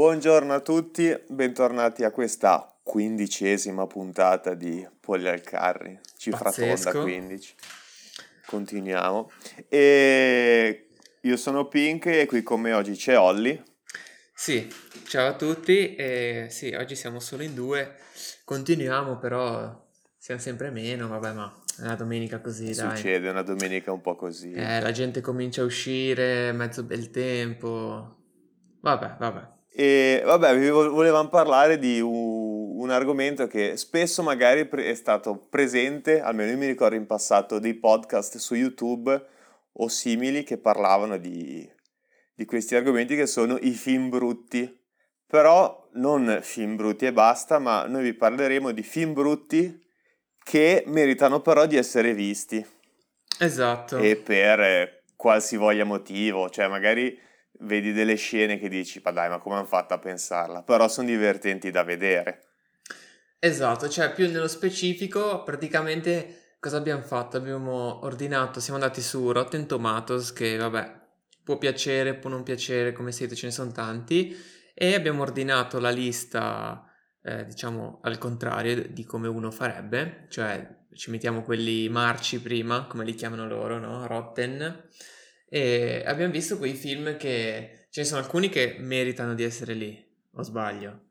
Buongiorno a tutti, bentornati a questa quindicesima puntata di Polli al Carri, cifra Pazzesco. tonda 15. Continuiamo. E io sono Pink e qui con me oggi c'è Olli. Sì, ciao a tutti. E sì, oggi siamo solo in due. Continuiamo, però siamo sempre meno. Vabbè, ma è una domenica così, dai. Succede una domenica un po' così. Eh, la gente comincia a uscire, mezzo bel tempo. Vabbè, vabbè. E vabbè, vi vo- volevamo parlare di un, un argomento che spesso magari è stato presente, almeno io mi ricordo in passato, dei podcast su YouTube o simili che parlavano di, di questi argomenti che sono i film brutti. Però non film brutti e basta, ma noi vi parleremo di film brutti che meritano però di essere visti Esatto. e per qualsivoglia motivo, cioè magari vedi delle scene che dici, ma dai, ma come hanno fatto a pensarla? Però sono divertenti da vedere. Esatto, cioè più nello specifico, praticamente cosa abbiamo fatto? Abbiamo ordinato, siamo andati su Rotten Tomatoes, che vabbè, può piacere, può non piacere, come siete, ce ne sono tanti, e abbiamo ordinato la lista, eh, diciamo, al contrario di come uno farebbe, cioè ci mettiamo quelli marci prima, come li chiamano loro, no? Rotten, e abbiamo visto quei film che ce ne sono alcuni che meritano di essere lì, o sbaglio?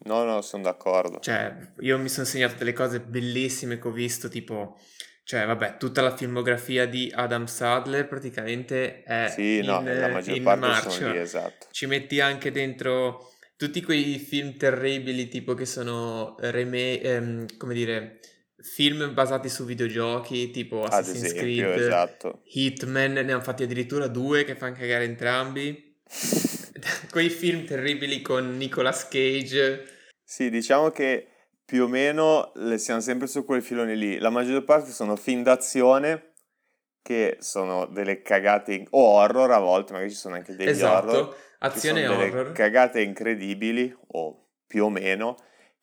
No, no, sono d'accordo. Cioè, io mi sono segnato delle cose bellissime che ho visto, tipo, cioè, vabbè, tutta la filmografia di Adam Sadler praticamente è Sì, no, in, la maggior in parte marcia. sono lì, esatto. Ci metti anche dentro tutti quei film terribili, tipo che sono remake, ehm, come dire, film basati su videogiochi, tipo Assassin's esempio, Creed, esatto. Hitman, ne hanno fatti addirittura due che fanno cagare entrambi. Quei film terribili con Nicolas Cage. Sì, diciamo che più o meno siamo sempre su quel filone lì. La maggior parte sono film d'azione che sono delle cagate in- o horror a volte, magari ci sono anche degli Esatto, horror azione e sono delle horror. cagate incredibili o più o meno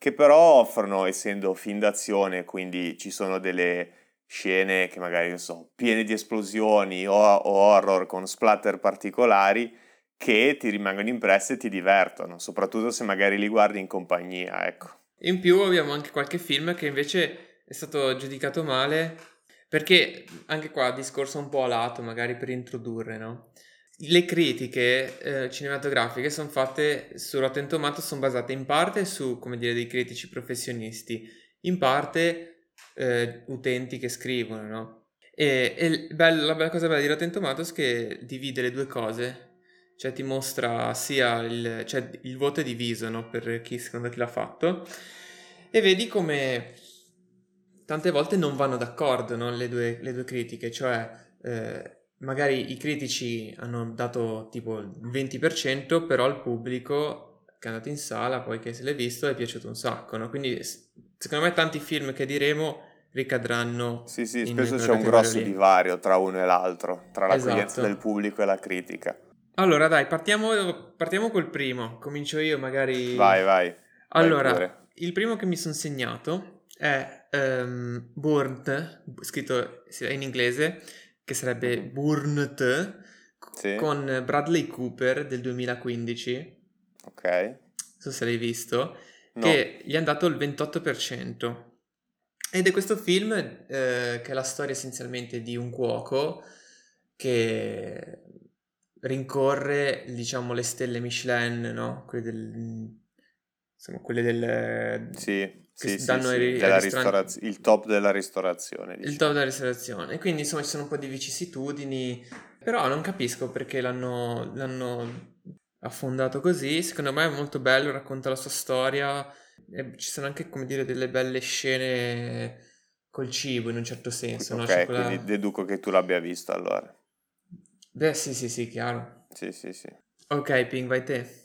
che però offrono essendo film d'azione, quindi ci sono delle scene che magari non so, piene di esplosioni o, o horror con splatter particolari che ti rimangono impresse e ti divertono, soprattutto se magari li guardi in compagnia, ecco. In più abbiamo anche qualche film che invece è stato giudicato male, perché anche qua discorso un po' a lato, magari per introdurre, no? Le critiche eh, cinematografiche sono fatte su Rotten Tomatoes, sono basate in parte su, come dire, dei critici professionisti, in parte eh, utenti che scrivono, no? E, e il bello- la bella cosa bella di Rotten Tomatoes è che divide le due cose, cioè ti mostra sia il, cioè il voto è diviso, no? Per chi secondo chi l'ha fatto, e vedi come tante volte non vanno d'accordo, no? Le due, le due critiche, cioè eh, magari i critici hanno dato tipo il 20%, però al pubblico che è andato in sala, poi che se l'è visto, è piaciuto un sacco, no? Quindi secondo me tanti film che diremo ricadranno Sì, sì, spesso c'è un grosso lì. divario tra uno e l'altro, tra l'accoglienza Esatto. del pubblico e la critica. Allora, dai, partiamo, partiamo col primo. Comincio io, magari. Vai, vai. vai Allora, pure. il primo che mi sono segnato è ehm, Burnt, scritto in inglese, che sarebbe Mhm. Burnt, Sì, con Bradley Cooper del 2015. ok. Non so se l'hai visto. No, Che gli hanno dato il 28%. Ed è questo film eh, che è la storia essenzialmente di un cuoco che rincorre, diciamo, le stelle Michelin, no? Quelle del... Insomma, quelle del... sì, sì, sì, danno sì, ai- ai ristoraz- il top della ristorazione, il diciamo. top della ristorazione. E quindi, insomma, ci sono un po' di vicissitudini, però non capisco perché l'hanno, l'hanno affondato così. Secondo me è molto bello, racconta la sua storia. E ci sono anche, come dire, delle belle scene col cibo in un certo senso, no? Ok, C'è quella- quindi deduco che tu l'abbia visto allora. Beh, sì, sì, sì, chiaro. Sì, sì, sì. Ok, Ping, vai te.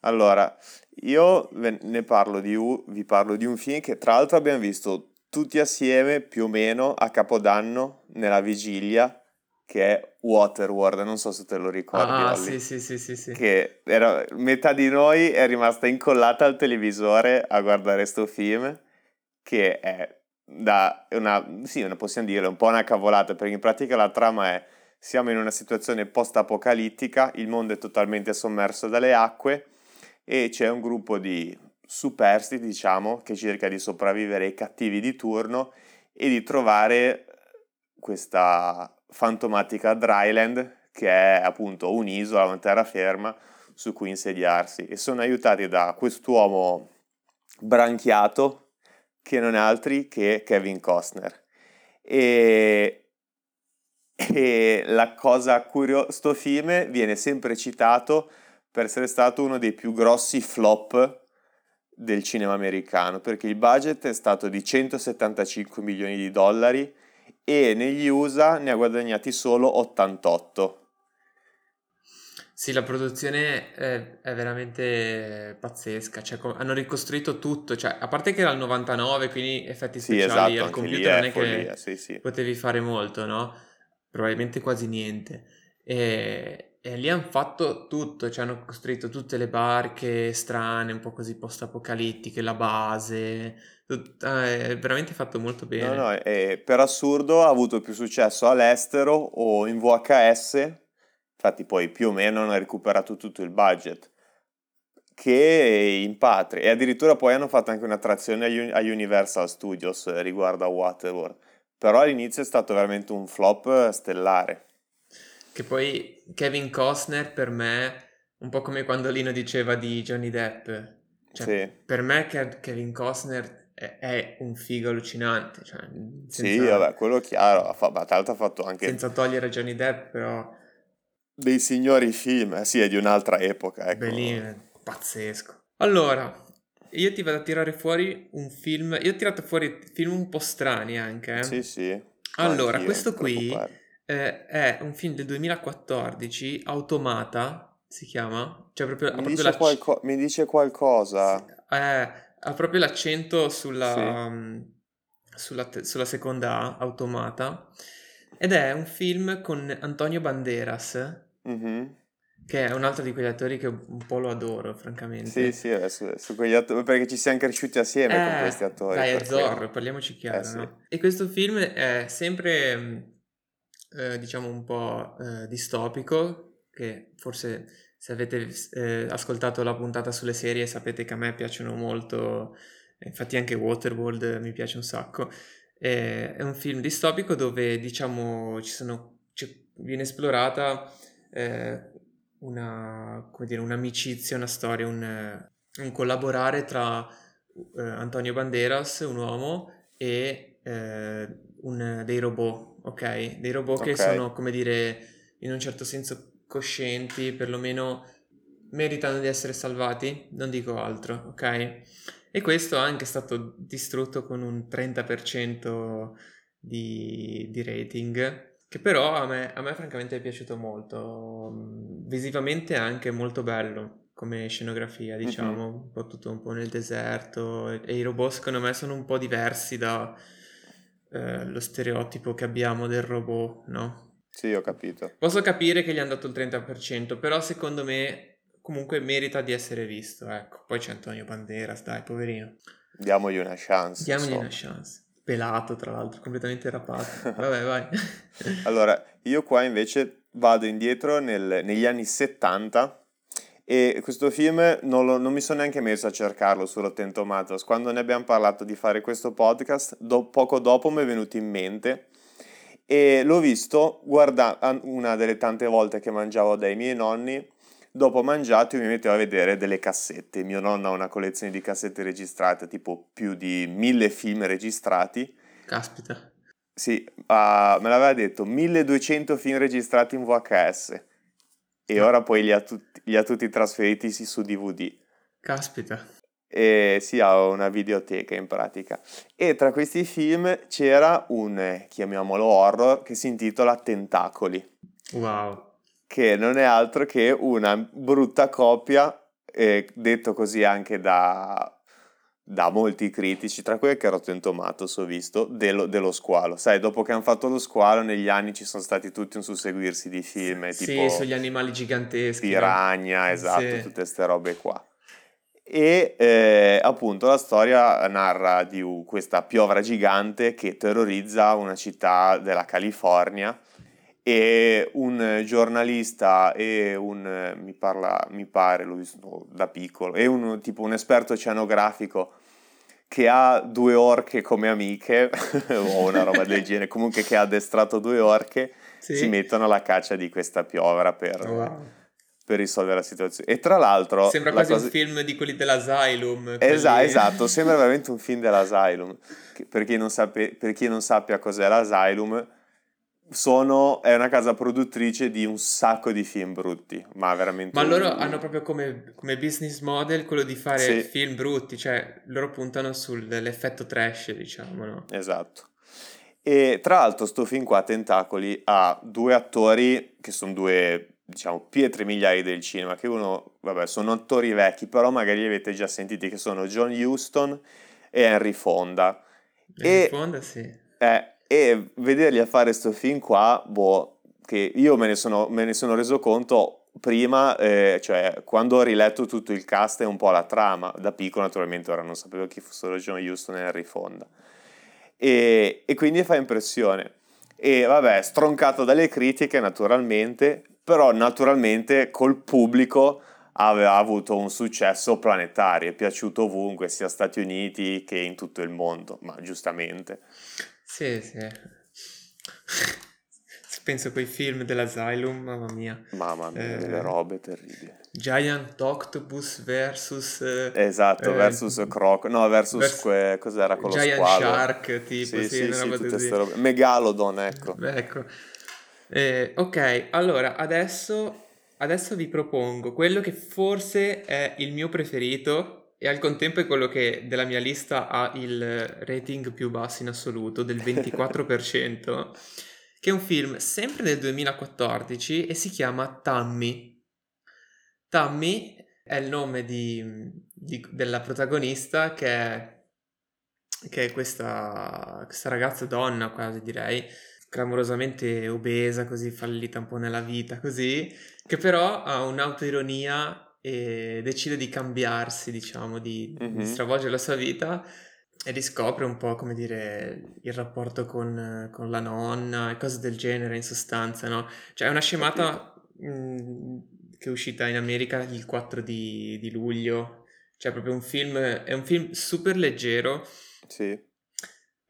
Allora, io ve- ne parlo di u- vi parlo di un film che tra l'altro abbiamo visto tutti assieme più o meno a Capodanno nella vigilia, che è Waterworld, non so se te lo ricordi, Ah, Olli. sì, sì, sì, sì, sì. che era, metà di noi è rimasta incollata al televisore a guardare sto film, che è da una, sì, una- possiamo dire, un po' una cavolata, perché in pratica la trama è siamo in una situazione post-apocalittica, il mondo è totalmente sommerso dalle acque e c'è un gruppo di superstiti, diciamo, che cerca di sopravvivere ai cattivi di turno e di trovare questa fantomatica dryland che è appunto un'isola, una terraferma su cui insediarsi e sono aiutati da quest'uomo branchiato che non è altri che Kevin Costner. E, e la cosa curiosa, sto film viene sempre citato per essere stato uno dei più grossi flop del cinema americano, perché il budget è stato di 175 milioni di dollari e negli USA ne ha guadagnati solo 88. Sì, la produzione è, è veramente pazzesca, cioè, hanno ricostruito tutto, cioè, a parte che era il 99, quindi effetti Sì, speciali esatto, al computer non è è che follia, sì, sì. potevi fare molto, no? Probabilmente quasi niente. E, e lì hanno fatto tutto, cioè hanno costruito tutte le barche strane, un po' così post-apocalittiche, la base, tut- ah, è veramente fatto molto No, bene. no, e per assurdo ha avuto più successo all'estero o in VHS, infatti poi più o meno hanno recuperato tutto il budget, che in patria. E addirittura poi hanno fatto anche un'attrazione a, a Universal Studios eh, riguardo a Waterworld. Però all'inizio è stato veramente un flop eh, stellare. Che poi Kevin Costner per me, un po' come quando Lino diceva di Johnny Depp, cioè Sì, per me Ke- Kevin Costner è, è un figo allucinante, cioè, sì, senza, vabbè, quello chiaro. Ha fa- ma tra l'altro ha fatto anche senza togliere Johnny Depp, però dei signori film, eh, sì, è di un'altra epoca, ecco. Bellino, pazzesco. Allora, io ti vado a tirare fuori un film, io ho tirato fuori film un po' strani anche, eh. Sì, sì. Allora, anch'io, questo qui. Eh, è un film del 2014, Automata si chiama, cioè proprio, Mi dice, qualco- mi dice qualcosa. eh, ha proprio l'accento sulla, Sì. um, sulla, te- sulla seconda A, Automata, ed è un film con Antonio Banderas, Mhm. che è un altro di quegli attori che un po' lo adoro, francamente. Sì, sì, adesso, su quegli attori, perché ci siamo cresciuti assieme con Eh, questi attori. dai, è. Zorro, parliamoci chiaro, Eh, sì. no? E questo film è sempre, mh, eh, diciamo, un po' eh, distopico, che forse se avete eh, ascoltato la puntata sulle serie sapete che a me piacciono molto, infatti anche Waterworld mi piace un sacco. Eh, è un film distopico dove, diciamo, ci sono, c'è- viene esplorata eh, una, come dire, un'amicizia, una storia, un, eh, un collaborare tra eh, Antonio Banderas, un uomo, e eh, un- dei robot, ok? Dei robot che Ok. sono, come dire, in un certo senso coscienti, perlomeno meritano di essere salvati, non dico altro, ok? E questo è anche stato distrutto con un 30% di, di rating, che però a me, a me francamente è piaciuto molto. Mm, Visivamente è anche molto bello come scenografia, diciamo, un po' tutto un po' nel deserto e, e i robot secondo me sono un po' diversi da eh, lo stereotipo che abbiamo del robot, no? Sì, ho capito. Posso capire che gli hanno dato il 30%, però secondo me comunque merita di essere visto, ecco. Poi c'è Antonio Banderas, dai, poverino. Diamogli una chance. Diamogli insomma. una chance. Pelato, tra l'altro, completamente rapato. Vabbè, vai. Allora, io qua invece vado indietro nel- negli anni 70 e questo film non, lo- non mi sono neanche messo a cercarlo su Rotten Tomatoes. Quando ne abbiamo parlato di fare questo podcast, do- poco dopo mi è venuto in mente e l'ho visto guarda una delle tante volte che mangiavo dai miei nonni. Dopo mangiato mi mettevo a vedere delle cassette. Mio nonno ha una collezione di cassette registrate, tipo più di mille film registrati. Caspita. Sì, ah, me l'aveva detto 1200 film registrati in VHS e Ah. ora poi li ha, tutti, li ha tutti trasferiti su DVD. Caspita. E sì, ha una videoteca in pratica. E tra questi film c'era un, eh, chiamiamolo horror, che si intitola Tentacoli, Wow. che non è altro che una brutta copia, eh, detto così anche da, da molti critici, tra cui anche Rotten Tomatoes ho visto, dello, dello squalo. Sai, dopo che hanno fatto lo squalo, negli anni ci sono stati tutti un susseguirsi di film, eh, tipo Sì, sugli animali giganteschi. Piranha, esatto, Sì. tutte queste robe qua. E eh, appunto la storia narra di questa piovra gigante che terrorizza una città della California e un giornalista e un, mi, parla, mi pare, l'ho visto da piccolo, e un tipo un esperto oceanografico che ha due orche come amiche, o una roba del genere, comunque che ha addestrato due orche, sì. si mettono alla caccia di questa piovra per, oh, wow. per risolvere la situazione. E tra l'altro... Sembra quasi cosa... un film di quelli dell'Asylum. Quelli... Esatto, esatto, sembra veramente un film dell'Asylum. Per chi non, sape... per chi non sappia cos'è l'Asylum sono, è una casa produttrice di un sacco di film brutti, ma veramente... Ma loro un... hanno proprio come, come, business model quello di fare sì. film brutti, cioè loro puntano sull'effetto trash, diciamo, no? Esatto. E tra l'altro sto film qua, Tentacoli, ha due attori che sono due, diciamo, pietre miliari del cinema, che uno, vabbè, sono attori vecchi, però magari li avete già sentiti, che sono John Huston e Henry Fonda. Henry e, Fonda, sì. Eh, e vederli a fare questo film qua, boh, che io me ne sono, me ne sono reso conto prima, eh, cioè quando ho riletto tutto il cast e un po' la trama, da piccolo naturalmente ora non sapevo chi fossero John Houston e Harry Fonda. E, e quindi fa impressione. E vabbè, stroncato dalle critiche naturalmente, però naturalmente col pubblico aveva avuto un successo planetario, è piaciuto ovunque, sia Stati Uniti che in tutto il mondo, ma giustamente. Sì, sì. Penso a quei film dell'Asylum, mamma mia. Mamma mia, eh, delle robe terribili. Giant Octopus versus... Eh, esatto, eh, versus Croc... No, versus... Vers- que- cos'era con Giant lo squalo? Shark, tipo, sì, sì, sì, sì queste robe. Megalodon, ecco. ecco. Eh, ok, allora, adesso, adesso vi propongo quello che forse è il mio preferito e al contempo è quello che della mia lista ha il rating più basso in assoluto, del 24%, che è un film sempre del 2014 e si chiama Tammy. Tammy è il nome di, di, della protagonista che è, che è questa, questa ragazza donna quasi direi, clamorosamente obesa, così fallita un po' nella vita, così, che però ha un'autoironia e decide di cambiarsi, diciamo, di, mm-hmm. di stravolgere la sua vita e riscopre un po', come dire, il rapporto con, con la nonna e cose del genere in sostanza, no? Cioè è una scemata mh, mm, che è uscita in America il 4 di, di luglio, cioè proprio un film, è un film super leggero. Sì.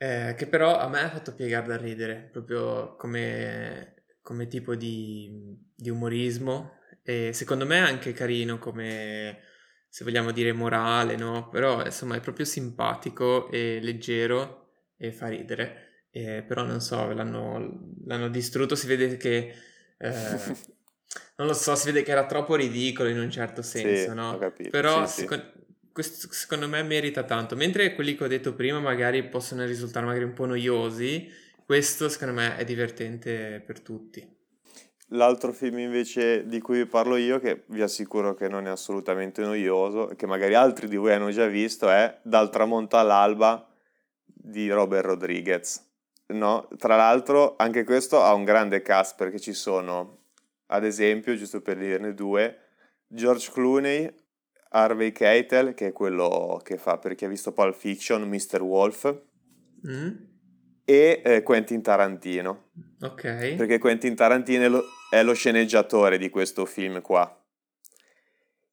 Eh, che però a me ha fatto piegare da ridere, proprio come, come tipo di, di umorismo, e secondo me è anche carino come, se vogliamo dire, morale, no? Però insomma è proprio simpatico e leggero e fa ridere. E, però non so, l'hanno, l'hanno distrutto, si vede che... Eh, non lo so, si vede che era troppo ridicolo in un certo senso, sì, no? Però sì, secondo, questo, secondo me merita tanto. Mentre quelli che ho detto prima magari possono risultare magari un po' noiosi, questo secondo me è divertente per tutti. L'altro film invece di cui parlo io, che vi assicuro che non è assolutamente noioso, che magari altri di voi hanno già visto, è Dal tramonto all'alba di Robert Rodriguez. No? Tra l'altro anche questo ha un grande cast perché ci sono, ad esempio, giusto per dirne due, George Clooney, Harvey Keitel, che è quello che fa per chi ha visto Pulp Fiction, Mr. Wolf, mm. E eh, Quentin Tarantino. Ok. Perché Quentin Tarantino è lo, è lo sceneggiatore di questo film qua.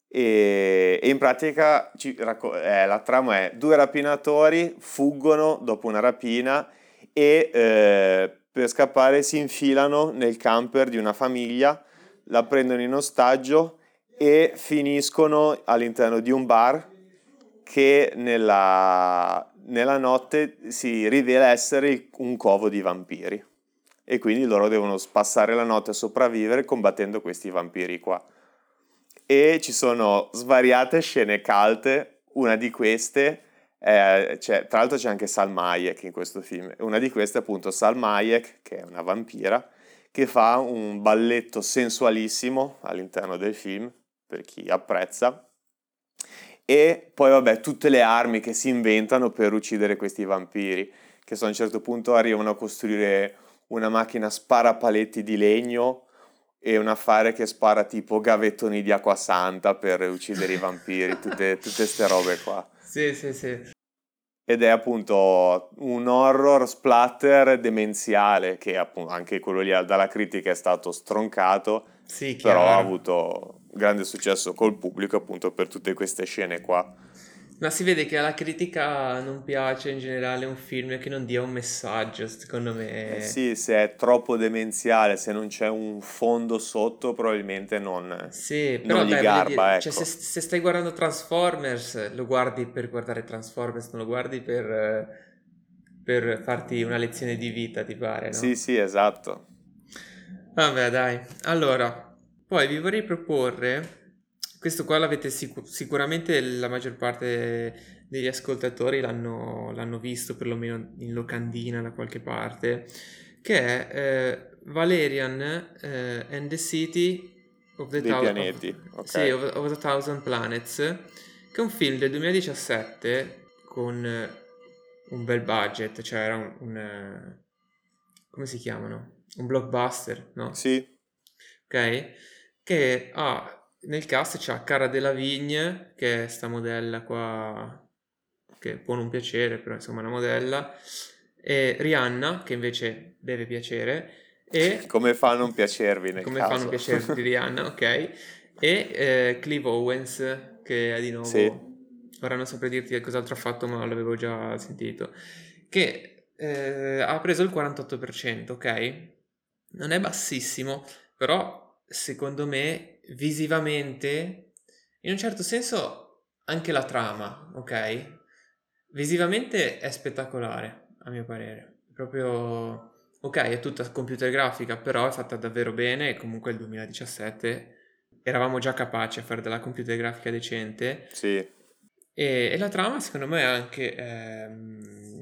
E, e in pratica ci, eh, la trama è due rapinatori fuggono dopo una rapina e eh, per scappare si infilano nel camper di una famiglia, la prendono in ostaggio e finiscono all'interno di un bar che nella, nella notte si rivela essere un covo di vampiri. E quindi loro devono passare la notte a sopravvivere combattendo questi vampiri qua. E ci sono svariate scene calte, una di queste, eh, tra l'altro c'è anche Salma Hayek in questo film, una di queste è appunto Salma Hayek, che è una vampira, che fa un balletto sensualissimo all'interno del film, per chi apprezza, e poi vabbè tutte le armi che si inventano per uccidere questi vampiri, che a un certo punto arrivano a costruire una macchina spara paletti di legno e un affare che spara tipo gavettoni di acqua santa per uccidere i vampiri, tutte queste robe qua. Sì, sì, sì. ed è appunto un horror splatter demenziale che appunto anche quello lì dalla critica è stato stroncato, sì, però ha avuto grande successo col pubblico appunto per tutte queste scene qua. Ma si vede che alla critica non piace in generale un film che non dia un messaggio, secondo me. Eh sì, se è troppo demenziale, se non c'è un fondo sotto, probabilmente non, sì, però non gli dai, garba. Dire, ecco. cioè, se, se, stai guardando Transformers, lo guardi per guardare Transformers, non lo guardi per, per farti una lezione di vita, ti pare, no? Sì, sì, esatto. Vabbè, dai. Allora, poi vi vorrei proporre questo qua l'avete sic- sicuramente la maggior parte degli ascoltatori l'hanno, l'hanno, visto perlomeno in locandina da qualche parte, che è eh, Valerian eh, and the City of the, thou- pianeti. Of, okay. sì, of, of the Thousand Planets, che è un film del 2017 con un bel budget, cioè era un, un come si chiamano? Un blockbuster, no? Sì. Ok? Che ha nel cast c'è Cara Delevingne, che è sta modella qua, che può non piacere, però insomma è una modella, e Rihanna, che invece deve piacere, e... Come fa a non piacervi nel come caso? Come fa a non piacervi Rihanna, ok, e eh, Clive Owens, che è di nuovo... Sì. Ora non saprei dirti cos'altro ha fatto, ma l'avevo già sentito. Che eh, ha preso il 48%, ok? Non è bassissimo, però secondo me visivamente, in un certo senso anche la trama, ok? Visivamente è spettacolare, a mio parere. Proprio, ok, è tutta computer grafica, però è fatta davvero bene e comunque il 2017 eravamo già capaci a fare della computer grafica decente. Sì. E, e la trama secondo me è anche ehm,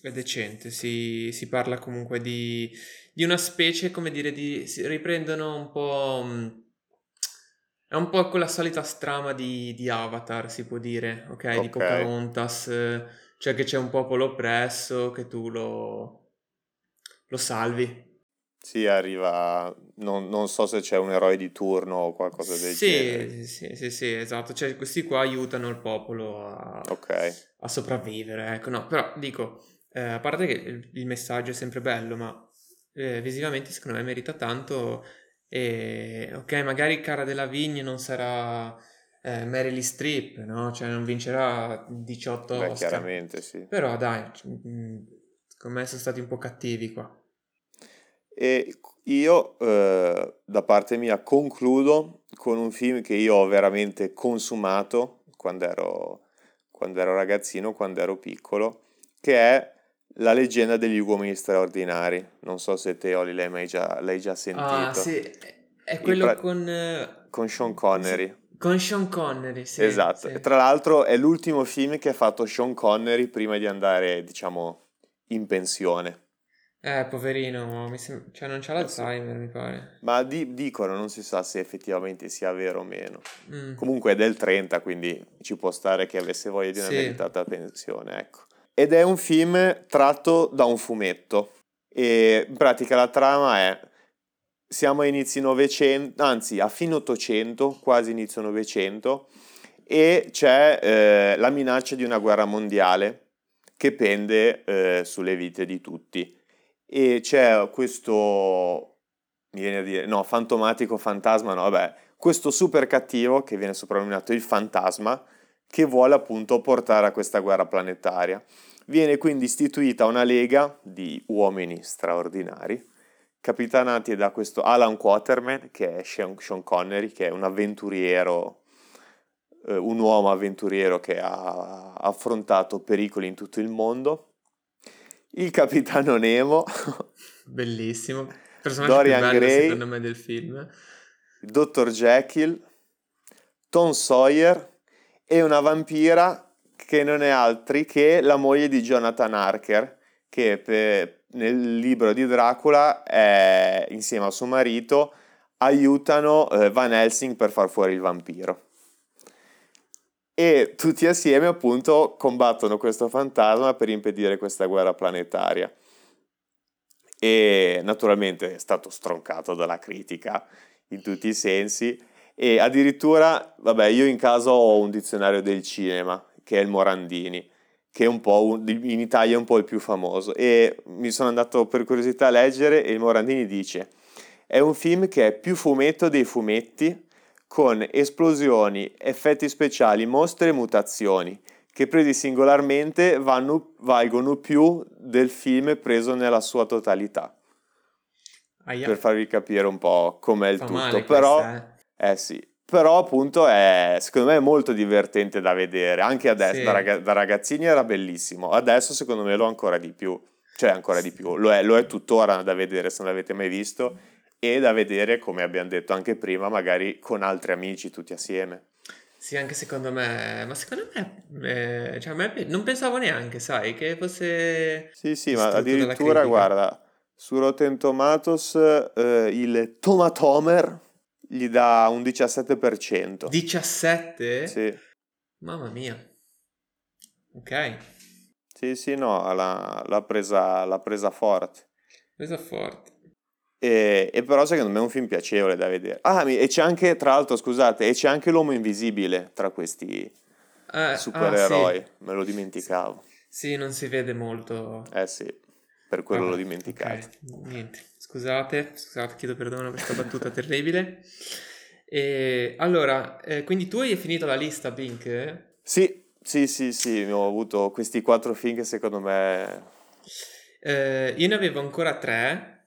è decente, si, si, parla comunque di, di, una specie, come dire, di, si riprendono un po'... È un po' quella solita strama di, di Avatar, si può dire, ok? okay. Di Pocahontas, cioè che c'è un popolo oppresso che tu lo, lo salvi. Sì, arriva, non, non, so se c'è un eroe di turno o qualcosa del sì, genere. Sì, sì, sì, esatto, cioè questi qua aiutano il popolo a, okay. a sopravvivere, ecco, no, però dico, eh, a parte che il, il, messaggio è sempre bello, ma eh, visivamente secondo me merita tanto e ok, magari Cara della Vigne non sarà eh, Meryl Streep, no? Cioè non vincerà 18 Beh, Oscar. chiaramente sì. Però dai, mh, secondo me sono stati un po' cattivi qua. E io, eh, da parte mia, concludo con un film che io ho veramente consumato quando ero, quando ero ragazzino, quando ero piccolo, che è la leggenda degli uomini straordinari. Non so se te, Oli, l'hai, mai già, l'hai già sentito. Ah, sì, è quello pra- con... eh, Con Sean Connery. sì, Con Sean Connery, sì. esatto. sì. E tra l'altro è l'ultimo film che ha fatto Sean Connery prima di andare, diciamo, in pensione. Eh, poverino, mi sem- cioè non c'ha l'Alzheimer, mi pare. Ma di- dicono, non si sa se effettivamente sia vero o meno. Mm. Comunque è del 30, quindi ci può stare che avesse voglia di una Sì. meritata pensione, ecco. Ed è un film tratto da un fumetto. E in pratica la trama è siamo a inizi 900, anzi a fine 800, quasi inizio 900 e c'è eh, la minaccia di una guerra mondiale che pende eh, sulle vite di tutti e c'è questo mi viene a dire no, fantomatico fantasma, no, vabbè, questo super cattivo che viene soprannominato il fantasma che vuole appunto portare a questa guerra planetaria. Viene quindi istituita una lega di uomini straordinari capitanati da questo Alan Quaterman, che è Sean, Connery, che è un avventuriero, eh, un uomo avventuriero che ha affrontato pericoli in tutto il mondo. Il capitano Nemo, Bellissimo. Personaggio Dorian bello Gray. secondo me del film. il dottor Jekyll, Tom Sawyer e una vampira che non è altri che la moglie di Jonathan Harker, che per- nel libro di Dracula, è, insieme al suo marito, aiutano eh, Van Helsing per far fuori il vampiro. E tutti assieme, appunto, combattono questo fantasma per impedire questa guerra planetaria. E naturalmente è stato stroncato dalla critica in tutti i sensi. E addirittura, vabbè, io in casa ho un dizionario del cinema, che è il Morandini, che è un po' un, in Italia è un po' il più famoso. E mi sono andato per curiosità a leggere e il Morandini dice: È un film che è più fumetto dei fumetti, con esplosioni, effetti speciali, mostre e mutazioni, che presi singolarmente vanno, valgono più del film preso nella sua totalità. Aia. Per farvi capire un po' com'è il Fa tutto. Però, questa, eh. Eh sì, però appunto è, secondo me è molto divertente da vedere, anche adesso, sì. da, rag- da, ragazzini era bellissimo, adesso secondo me lo è ancora di più, cioè ancora di più, lo è, lo è tuttora da vedere se non l'avete mai visto e da vedere, come abbiamo detto anche prima, magari con altri amici tutti assieme. Sì, anche secondo me, ma secondo me, eh, cioè, me non pensavo neanche, sai, che fosse... Sì, sì, ma addirittura, guarda, su Rotten Tomatoes eh, il Tomatomer gli dà un 17%. 17? Sì. Mamma mia. Ok. Sì, sì, no, l'ha, l'ha, presa, l'ha presa forte. Presa forte. E, e, però secondo me è un film piacevole da vedere. Ah, e c'è anche, tra l'altro, scusate, e c'è anche l'uomo invisibile tra questi eh, supereroi. Ah, sì. Me lo dimenticavo. Sì, non si vede molto. Eh sì per quello ah, l'ho dimenticato. Okay. Niente, scusate, scusate, chiedo perdono per questa battuta terribile. E, allora, eh, quindi tu hai finito la lista, Pink? Sì, sì, sì, sì, ho avuto questi quattro film che secondo me... Eh, io ne avevo ancora tre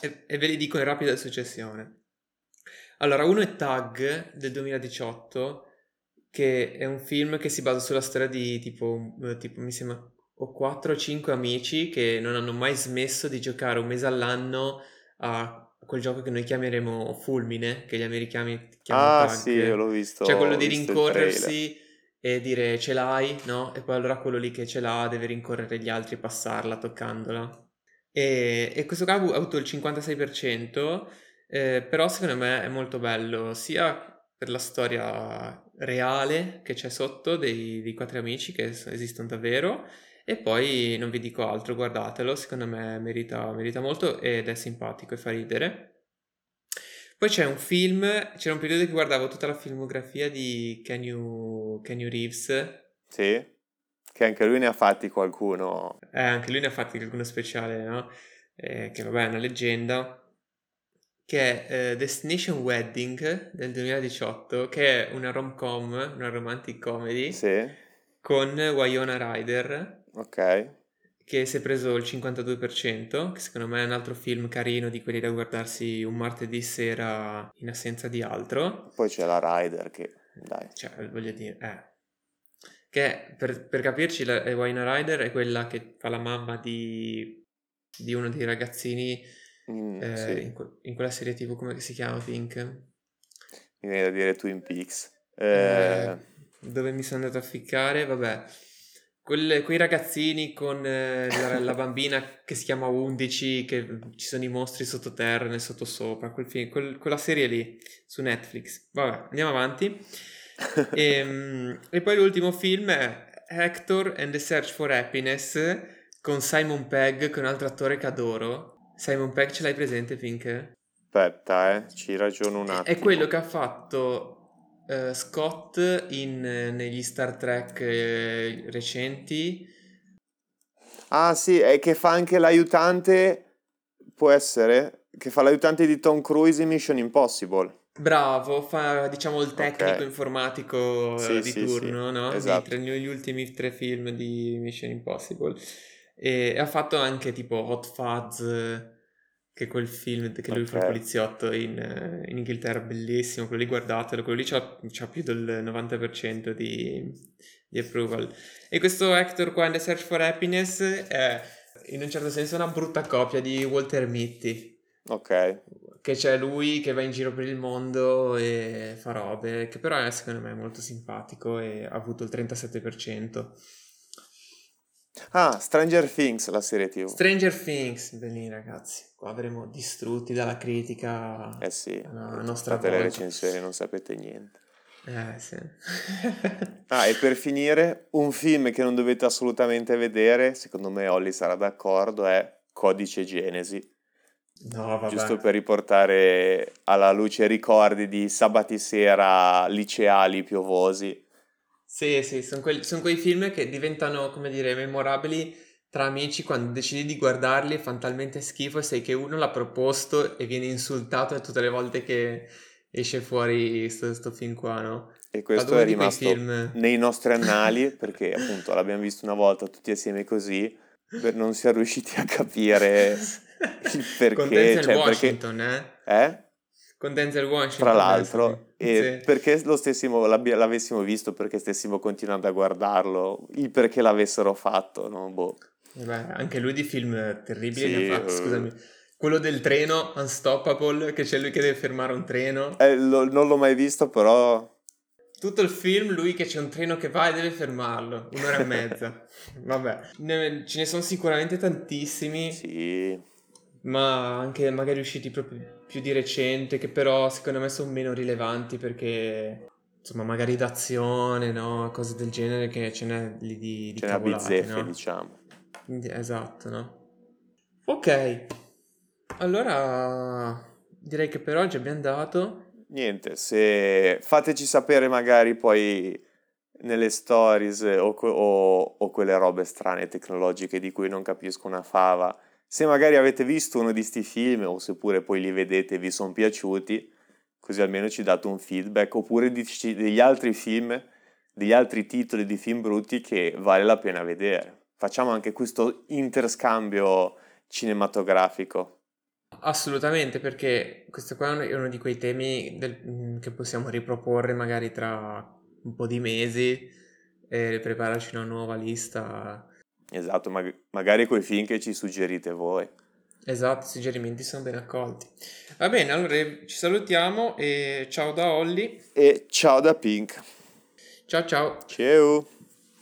e, e, ve li dico in rapida successione. Allora, uno è Tag del 2018, che è un film che si basa sulla storia di tipo, tipo mi sembra ho 4 o 5 amici che non hanno mai smesso di giocare un mese all'anno a quel gioco che noi chiameremo fulmine, che gli americani chiamano Ah tag. sì, l'ho visto. Cioè quello di rincorrersi e dire ce l'hai, no? E poi allora quello lì che ce l'ha deve rincorrere gli altri e passarla toccandola. E, e questo qua ha avuto il 56%, eh, però secondo me è molto bello, sia per la storia reale che c'è sotto dei, dei quattro amici che esistono davvero, e poi non vi dico altro, guardatelo, secondo me merita, merita molto ed è simpatico e fa ridere. Poi c'è un film, c'era un periodo che guardavo tutta la filmografia di Kenny, Kenny Reeves. Sì, che anche lui ne ha fatti qualcuno. Eh, anche lui ne ha fatti qualcuno speciale, no? Eh, che vabbè è una leggenda. Che è eh, Destination Wedding del 2018, che è una rom-com, una romantic comedy. Sì. Con Wyona Ryder Ok. Che si è preso il 52%, che secondo me è un altro film carino di quelli da guardarsi un martedì sera in assenza di altro. Poi c'è la Rider che, dai. Cioè, voglio dire, eh. Che per, per capirci, la Wayne Rider è quella che fa la mamma di, di uno dei ragazzini mm, eh, sì. in, in, quella serie tv, come si chiama Pink? Mi viene da dire Twin Peaks. Eh, eh, dove mi sono andato a ficcare, vabbè Quelle, quei ragazzini con eh, la, la, bambina che si chiama 11, che ci sono i mostri sottoterra e sottosopra, quel film, quel, quella serie lì su Netflix. Vabbè, andiamo avanti. e, ehm, e, poi l'ultimo film è Hector and the Search for Happiness con Simon Pegg, che è un altro attore che adoro. Simon Pegg ce l'hai presente, Pink? Aspetta, eh, ci ragiono un attimo. È quello che ha fatto uh, Scott in, negli Star Trek eh, recenti. Ah sì, è che fa anche l'aiutante, può essere, che fa l'aiutante di Tom Cruise in Mission Impossible. Bravo, fa diciamo il tecnico okay. informatico sì, di sì, turno, sì. no? Esatto. Tra gli ultimi tre film di Mission Impossible. E ha fatto anche tipo Hot Fuzz che quel film che lui okay. fa il poliziotto in, eh, in, Inghilterra, bellissimo, quello lì guardatelo, quello lì c'ha, c'ha più del 90% di, di, approval. E questo Hector qua in The Search for Happiness è in un certo senso una brutta copia di Walter Mitty. Ok. Che c'è lui che va in giro per il mondo e fa robe, che però è secondo me molto simpatico e ha avuto il 37%. Ah, Stranger Things, la serie TV. Stranger Things, bellini ragazzi. Qua avremo distrutti dalla critica. Eh sì, la nostra fate le recensioni, non sapete niente. Eh sì. ah, e per finire, un film che non dovete assolutamente vedere, secondo me Olli sarà d'accordo, è Codice Genesi. No, vabbè. Giusto per riportare alla luce ricordi di sabati sera liceali piovosi Sì, sì, sono quei, son quei film che diventano, come dire, memorabili tra amici quando decidi di guardarli fanno talmente schifo e sai che uno l'ha proposto e viene insultato tutte le volte che esce fuori sto, film qua, no? E questo è rimasto nei nostri annali perché appunto l'abbiamo visto una volta tutti assieme così, non si è riusciti a capire il perché. Con Denzel cioè, Washington, perché... eh? Eh? Con Denzel Washington. Tra l'altro, e sì. perché lo stessimo, l'avessimo visto, perché stessimo continuando a guardarlo, il perché l'avessero fatto, no? Boh. Beh, anche lui di film terribili sì, fatti, uh... scusami. Quello del treno, Unstoppable, che c'è lui che deve fermare un treno. Eh, lo, non l'ho mai visto, però... Tutto il film, lui che c'è un treno che va e deve fermarlo, un'ora e mezza. Vabbè, ne, ce ne sono sicuramente tantissimi. Sì. Ma anche magari usciti proprio più di recente, che però secondo me sono meno rilevanti perché insomma, magari d'azione, no? Cose del genere che ce n'è di, di Ce n'è bizzeffe, no? diciamo. Esatto, no? Ok, allora direi che per oggi abbiamo dato. Niente, se fateci sapere magari poi nelle stories o, o, o quelle robe strane tecnologiche di cui non capisco una fava, se magari avete visto uno di questi film o seppure poi li vedete e vi sono piaciuti, così almeno ci date un feedback, oppure degli altri film, degli altri titoli di film brutti che vale la pena vedere facciamo anche questo interscambio cinematografico. Assolutamente, perché questo qua è uno di quei temi del, mm, che possiamo riproporre magari tra un po' di mesi e prepararci una nuova lista. Esatto, mag- magari quei film che ci suggerite voi. Esatto, i suggerimenti sono ben accolti. Va bene, allora ci salutiamo e ciao da Olli. E ciao da Pink. Ciao ciao. Ciao.